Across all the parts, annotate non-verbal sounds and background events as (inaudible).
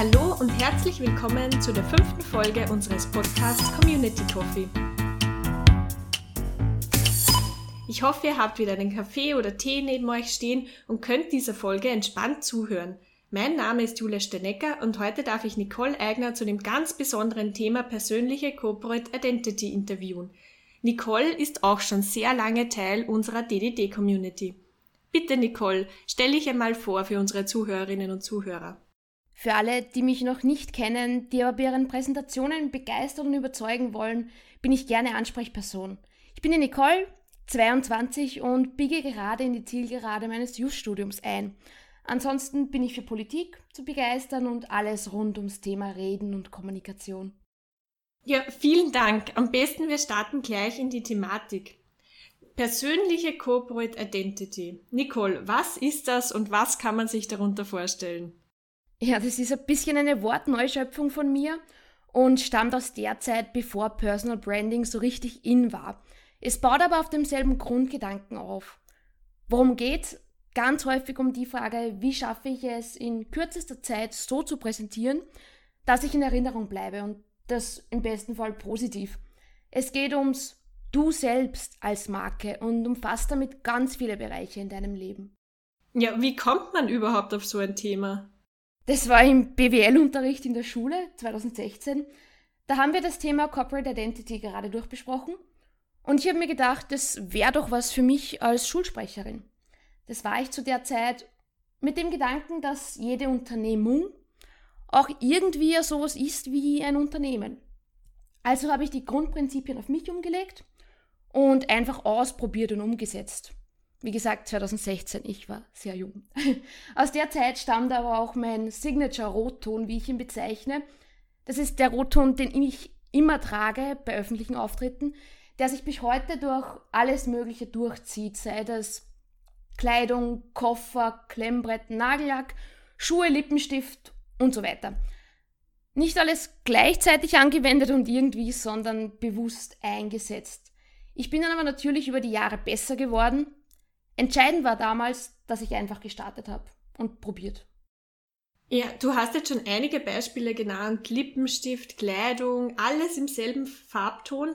Hallo und herzlich willkommen zu der fünften Folge unseres Podcasts Community Coffee. Ich hoffe, ihr habt wieder einen Kaffee oder Tee neben euch stehen und könnt dieser Folge entspannt zuhören. Mein Name ist Julia Stenecker und heute darf ich Nicole Eigner zu dem ganz besonderen Thema persönliche Corporate Identity interviewen. Nicole ist auch schon sehr lange Teil unserer DDD-Community. Bitte, Nicole, stell dich einmal vor für unsere Zuhörerinnen und Zuhörer. Für alle, die mich noch nicht kennen, die aber bei ihren Präsentationen begeistern und überzeugen wollen, bin ich gerne Ansprechperson. Ich bin die Nicole, 22 und biege gerade in die Zielgerade meines Just-Studiums ein. Ansonsten bin ich für Politik zu begeistern und alles rund ums Thema Reden und Kommunikation. Ja, vielen Dank. Am besten wir starten gleich in die Thematik. Persönliche Corporate Identity. Nicole, was ist das und was kann man sich darunter vorstellen? Ja, das ist ein bisschen eine Wortneuschöpfung von mir und stammt aus der Zeit, bevor Personal Branding so richtig in war. Es baut aber auf demselben Grundgedanken auf. Worum geht's? Ganz häufig um die Frage, wie schaffe ich es in kürzester Zeit so zu präsentieren, dass ich in Erinnerung bleibe und das im besten Fall positiv. Es geht ums Du selbst als Marke und umfasst damit ganz viele Bereiche in deinem Leben. Ja, wie kommt man überhaupt auf so ein Thema? Das war im BWL-Unterricht in der Schule 2016. Da haben wir das Thema Corporate Identity gerade durchbesprochen. Und ich habe mir gedacht, das wäre doch was für mich als Schulsprecherin. Das war ich zu der Zeit mit dem Gedanken, dass jede Unternehmung auch irgendwie sowas ist wie ein Unternehmen. Also habe ich die Grundprinzipien auf mich umgelegt und einfach ausprobiert und umgesetzt. Wie gesagt, 2016, ich war sehr jung. (laughs) Aus der Zeit stammt aber auch mein Signature-Rotton, wie ich ihn bezeichne. Das ist der Rotton, den ich immer trage bei öffentlichen Auftritten, der sich bis heute durch alles Mögliche durchzieht, sei das Kleidung, Koffer, Klemmbrett, Nagellack, Schuhe, Lippenstift und so weiter. Nicht alles gleichzeitig angewendet und irgendwie, sondern bewusst eingesetzt. Ich bin dann aber natürlich über die Jahre besser geworden. Entscheidend war damals, dass ich einfach gestartet habe und probiert. Ja, du hast jetzt schon einige Beispiele genannt. Lippenstift, Kleidung, alles im selben Farbton.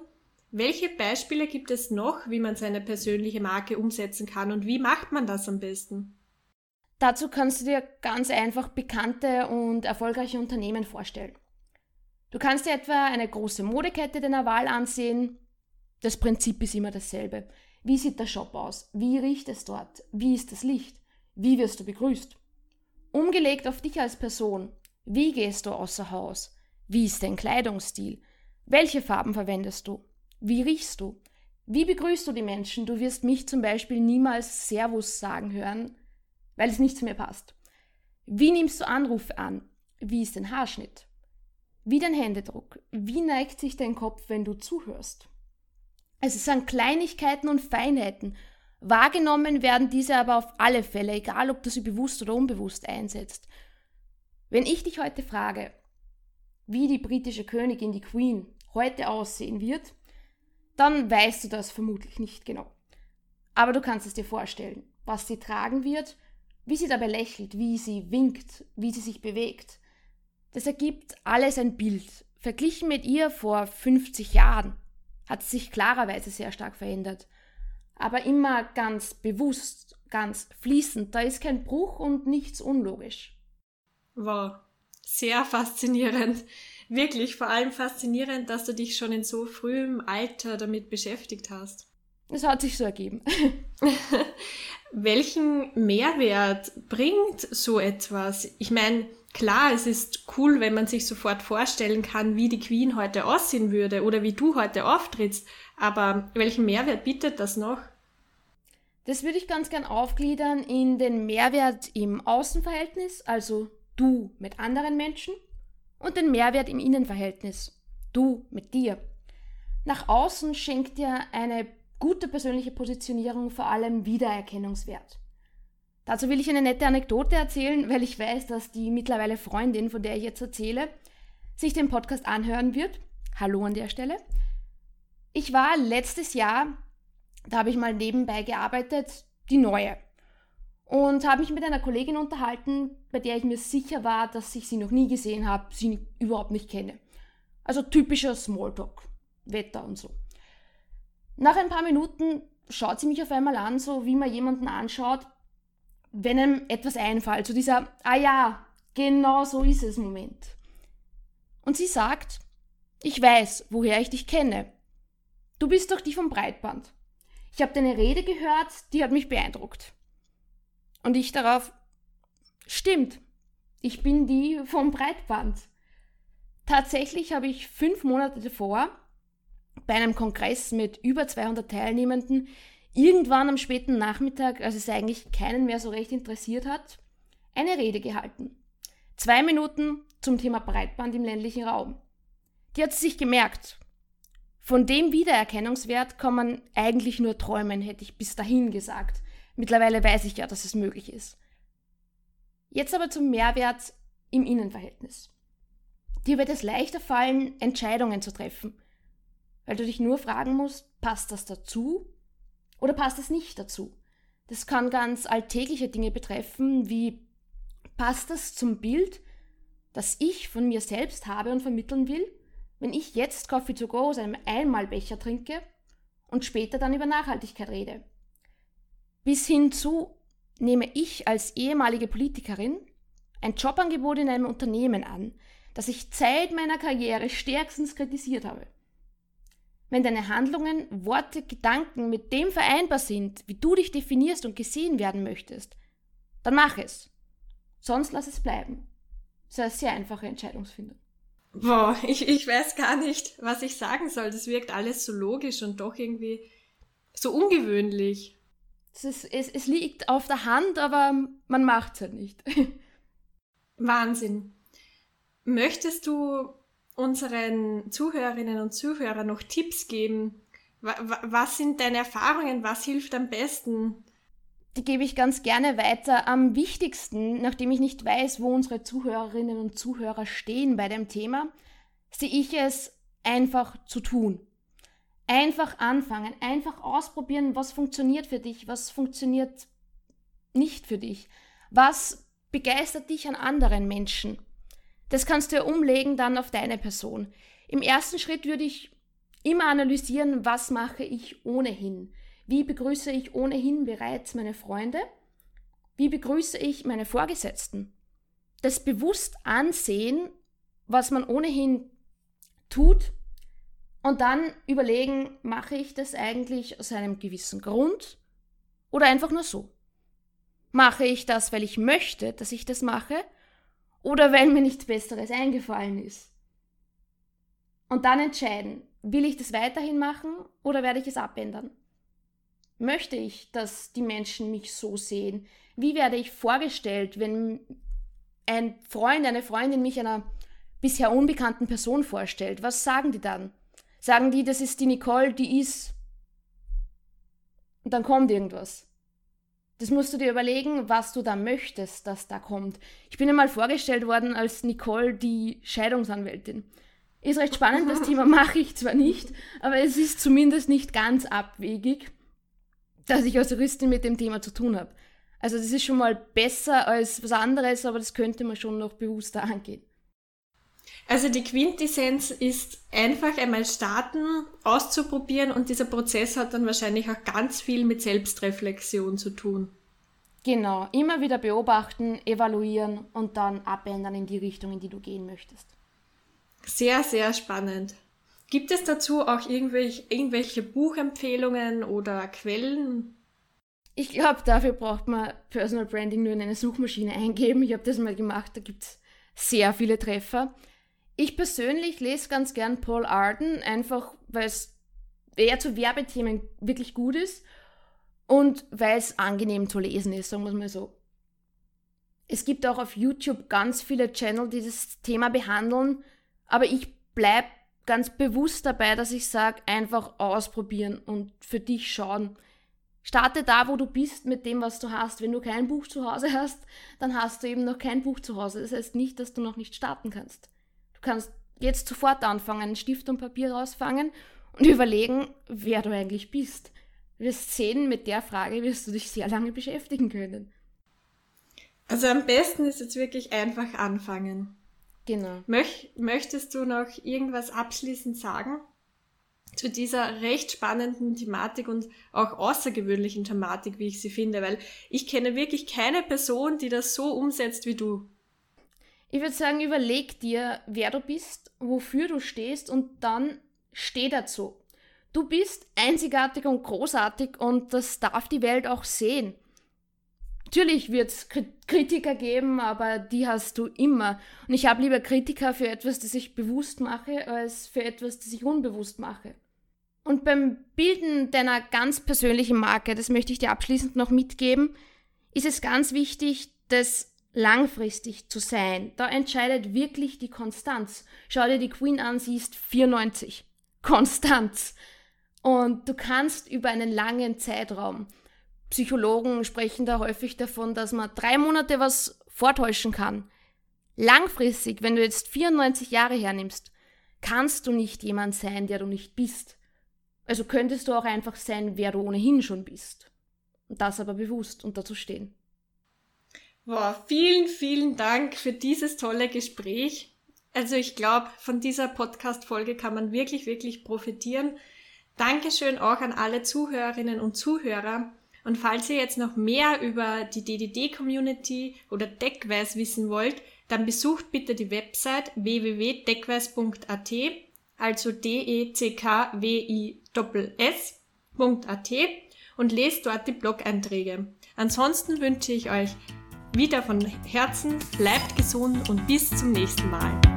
Welche Beispiele gibt es noch, wie man seine persönliche Marke umsetzen kann und wie macht man das am besten? Dazu kannst du dir ganz einfach bekannte und erfolgreiche Unternehmen vorstellen. Du kannst dir etwa eine große Modekette deiner Wahl ansehen. Das Prinzip ist immer dasselbe. Wie sieht der Shop aus? Wie riecht es dort? Wie ist das Licht? Wie wirst du begrüßt? Umgelegt auf dich als Person. Wie gehst du außer Haus? Wie ist dein Kleidungsstil? Welche Farben verwendest du? Wie riechst du? Wie begrüßt du die Menschen? Du wirst mich zum Beispiel niemals Servus sagen hören, weil es nicht zu mir passt. Wie nimmst du Anrufe an? Wie ist dein Haarschnitt? Wie dein Händedruck? Wie neigt sich dein Kopf, wenn du zuhörst? Es sind Kleinigkeiten und Feinheiten. Wahrgenommen werden diese aber auf alle Fälle, egal ob du sie bewusst oder unbewusst einsetzt. Wenn ich dich heute frage, wie die britische Königin, die Queen, heute aussehen wird, dann weißt du das vermutlich nicht genau. Aber du kannst es dir vorstellen, was sie tragen wird, wie sie dabei lächelt, wie sie winkt, wie sie sich bewegt. Das ergibt alles ein Bild. Verglichen mit ihr vor 50 Jahren hat sich klarerweise sehr stark verändert. Aber immer ganz bewusst, ganz fließend. Da ist kein Bruch und nichts unlogisch. Wow, sehr faszinierend. Wirklich, vor allem faszinierend, dass du dich schon in so frühem Alter damit beschäftigt hast. Es hat sich so ergeben. (laughs) Welchen Mehrwert bringt so etwas? Ich meine, klar, es ist cool, wenn man sich sofort vorstellen kann, wie die Queen heute aussehen würde oder wie du heute auftrittst, aber welchen Mehrwert bietet das noch? Das würde ich ganz gern aufgliedern in den Mehrwert im Außenverhältnis, also du mit anderen Menschen und den Mehrwert im Innenverhältnis. Du mit dir. Nach außen schenkt dir eine gute persönliche Positionierung vor allem Wiedererkennungswert. Dazu will ich eine nette Anekdote erzählen, weil ich weiß, dass die mittlerweile Freundin, von der ich jetzt erzähle, sich den Podcast anhören wird. Hallo an der Stelle. Ich war letztes Jahr, da habe ich mal nebenbei gearbeitet, die neue. und habe mich mit einer Kollegin unterhalten, bei der ich mir sicher war, dass ich sie noch nie gesehen habe, sie überhaupt nicht kenne. Also typischer Smalltalk, Wetter und so. Nach ein paar Minuten schaut sie mich auf einmal an, so wie man jemanden anschaut, wenn einem etwas einfällt, so dieser, ah ja, genau so ist es Moment. Und sie sagt, ich weiß, woher ich dich kenne. Du bist doch die vom Breitband. Ich habe deine Rede gehört, die hat mich beeindruckt. Und ich darauf, stimmt, ich bin die vom Breitband. Tatsächlich habe ich fünf Monate davor bei einem Kongress mit über 200 Teilnehmenden irgendwann am späten Nachmittag, als es eigentlich keinen mehr so recht interessiert hat, eine Rede gehalten. Zwei Minuten zum Thema Breitband im ländlichen Raum. Die hat sie sich gemerkt. Von dem Wiedererkennungswert kann man eigentlich nur träumen, hätte ich bis dahin gesagt. Mittlerweile weiß ich ja, dass es möglich ist. Jetzt aber zum Mehrwert im Innenverhältnis. Dir wird es leichter fallen, Entscheidungen zu treffen, weil du dich nur fragen musst, passt das dazu oder passt es nicht dazu? Das kann ganz alltägliche Dinge betreffen, wie passt das zum Bild, das ich von mir selbst habe und vermitteln will, wenn ich jetzt Coffee to go aus einem Einmalbecher trinke und später dann über Nachhaltigkeit rede. Bis hin zu, nehme ich als ehemalige Politikerin ein Jobangebot in einem Unternehmen an, das ich Zeit meiner Karriere stärkstens kritisiert habe. Wenn deine Handlungen, Worte, Gedanken mit dem vereinbar sind, wie du dich definierst und gesehen werden möchtest, dann mach es. Sonst lass es bleiben. Das ist eine sehr einfache Entscheidungsfindung. Boah, ich, ich weiß gar nicht, was ich sagen soll. Das wirkt alles so logisch und doch irgendwie so ungewöhnlich. Es, ist, es, es liegt auf der Hand, aber man macht es halt nicht. (laughs) Wahnsinn. Möchtest du unseren Zuhörerinnen und Zuhörern noch Tipps geben? Was sind deine Erfahrungen? Was hilft am besten? Die gebe ich ganz gerne weiter. Am wichtigsten, nachdem ich nicht weiß, wo unsere Zuhörerinnen und Zuhörer stehen bei dem Thema, sehe ich es einfach zu tun. Einfach anfangen, einfach ausprobieren, was funktioniert für dich, was funktioniert nicht für dich, was begeistert dich an anderen Menschen. Das kannst du ja umlegen dann auf deine Person. Im ersten Schritt würde ich immer analysieren, was mache ich ohnehin. Wie begrüße ich ohnehin bereits meine Freunde? Wie begrüße ich meine Vorgesetzten? Das bewusst ansehen, was man ohnehin tut, und dann überlegen, mache ich das eigentlich aus einem gewissen Grund oder einfach nur so? Mache ich das, weil ich möchte, dass ich das mache oder weil mir nichts Besseres eingefallen ist? Und dann entscheiden, will ich das weiterhin machen oder werde ich es abändern? Möchte ich, dass die Menschen mich so sehen? Wie werde ich vorgestellt, wenn ein Freund, eine Freundin mich einer bisher unbekannten Person vorstellt? Was sagen die dann? sagen die, das ist die Nicole, die ist. Und dann kommt irgendwas. Das musst du dir überlegen, was du da möchtest, dass da kommt. Ich bin einmal vorgestellt worden als Nicole, die Scheidungsanwältin. Ist recht spannend, das (laughs) Thema mache ich zwar nicht, aber es ist zumindest nicht ganz abwegig, dass ich als Juristin mit dem Thema zu tun habe. Also das ist schon mal besser als was anderes, aber das könnte man schon noch bewusster angehen. Also die Quintessenz ist einfach einmal starten, auszuprobieren und dieser Prozess hat dann wahrscheinlich auch ganz viel mit Selbstreflexion zu tun. Genau, immer wieder beobachten, evaluieren und dann abändern in die Richtung, in die du gehen möchtest. Sehr, sehr spannend. Gibt es dazu auch irgendwelche, irgendwelche Buchempfehlungen oder Quellen? Ich glaube, dafür braucht man Personal Branding nur in eine Suchmaschine eingeben. Ich habe das mal gemacht, da gibt es sehr viele Treffer. Ich persönlich lese ganz gern Paul Arden, einfach weil es eher zu Werbethemen wirklich gut ist und weil es angenehm zu lesen ist, sagen wir es mal so. Es gibt auch auf YouTube ganz viele Channel, die das Thema behandeln, aber ich bleibe ganz bewusst dabei, dass ich sage, einfach ausprobieren und für dich schauen. Starte da, wo du bist, mit dem, was du hast. Wenn du kein Buch zu Hause hast, dann hast du eben noch kein Buch zu Hause. Das heißt nicht, dass du noch nicht starten kannst kannst jetzt sofort anfangen, Stift und Papier rausfangen und (laughs) überlegen, wer du eigentlich bist. Wirst sehen, mit der Frage wirst du dich sehr lange beschäftigen können. Also am besten ist jetzt wirklich einfach anfangen. Genau. Möch, möchtest du noch irgendwas abschließend sagen zu dieser recht spannenden Thematik und auch außergewöhnlichen Thematik, wie ich sie finde? Weil ich kenne wirklich keine Person, die das so umsetzt wie du. Ich würde sagen, überleg dir, wer du bist, wofür du stehst und dann steh dazu. Du bist einzigartig und großartig und das darf die Welt auch sehen. Natürlich wird es Kritiker geben, aber die hast du immer. Und ich habe lieber Kritiker für etwas, das ich bewusst mache, als für etwas, das ich unbewusst mache. Und beim Bilden deiner ganz persönlichen Marke, das möchte ich dir abschließend noch mitgeben, ist es ganz wichtig, das langfristig zu sein. Da entscheidet wirklich die Konstanz. Schau dir die Queen an, sie ist 94. Konstanz. Und du kannst über einen langen Zeitraum Psychologen sprechen da häufig davon, dass man drei Monate was vortäuschen kann. Langfristig, wenn du jetzt 94 Jahre hernimmst, kannst du nicht jemand sein, der du nicht bist. Also könntest du auch einfach sein, wer du ohnehin schon bist. Und das aber bewusst und dazu stehen. Wow, vielen, vielen Dank für dieses tolle Gespräch. Also ich glaube, von dieser Podcast-Folge kann man wirklich, wirklich profitieren. Dankeschön auch an alle Zuhörerinnen und Zuhörer. Und falls ihr jetzt noch mehr über die DDD-Community oder Deckwise wissen wollt, dann besucht bitte die Website www.deckwise.at, also D-E-C-K-W-I-S.at und lest dort die Blog-Einträge. Ansonsten wünsche ich euch wieder von Herzen, bleibt gesund und bis zum nächsten Mal.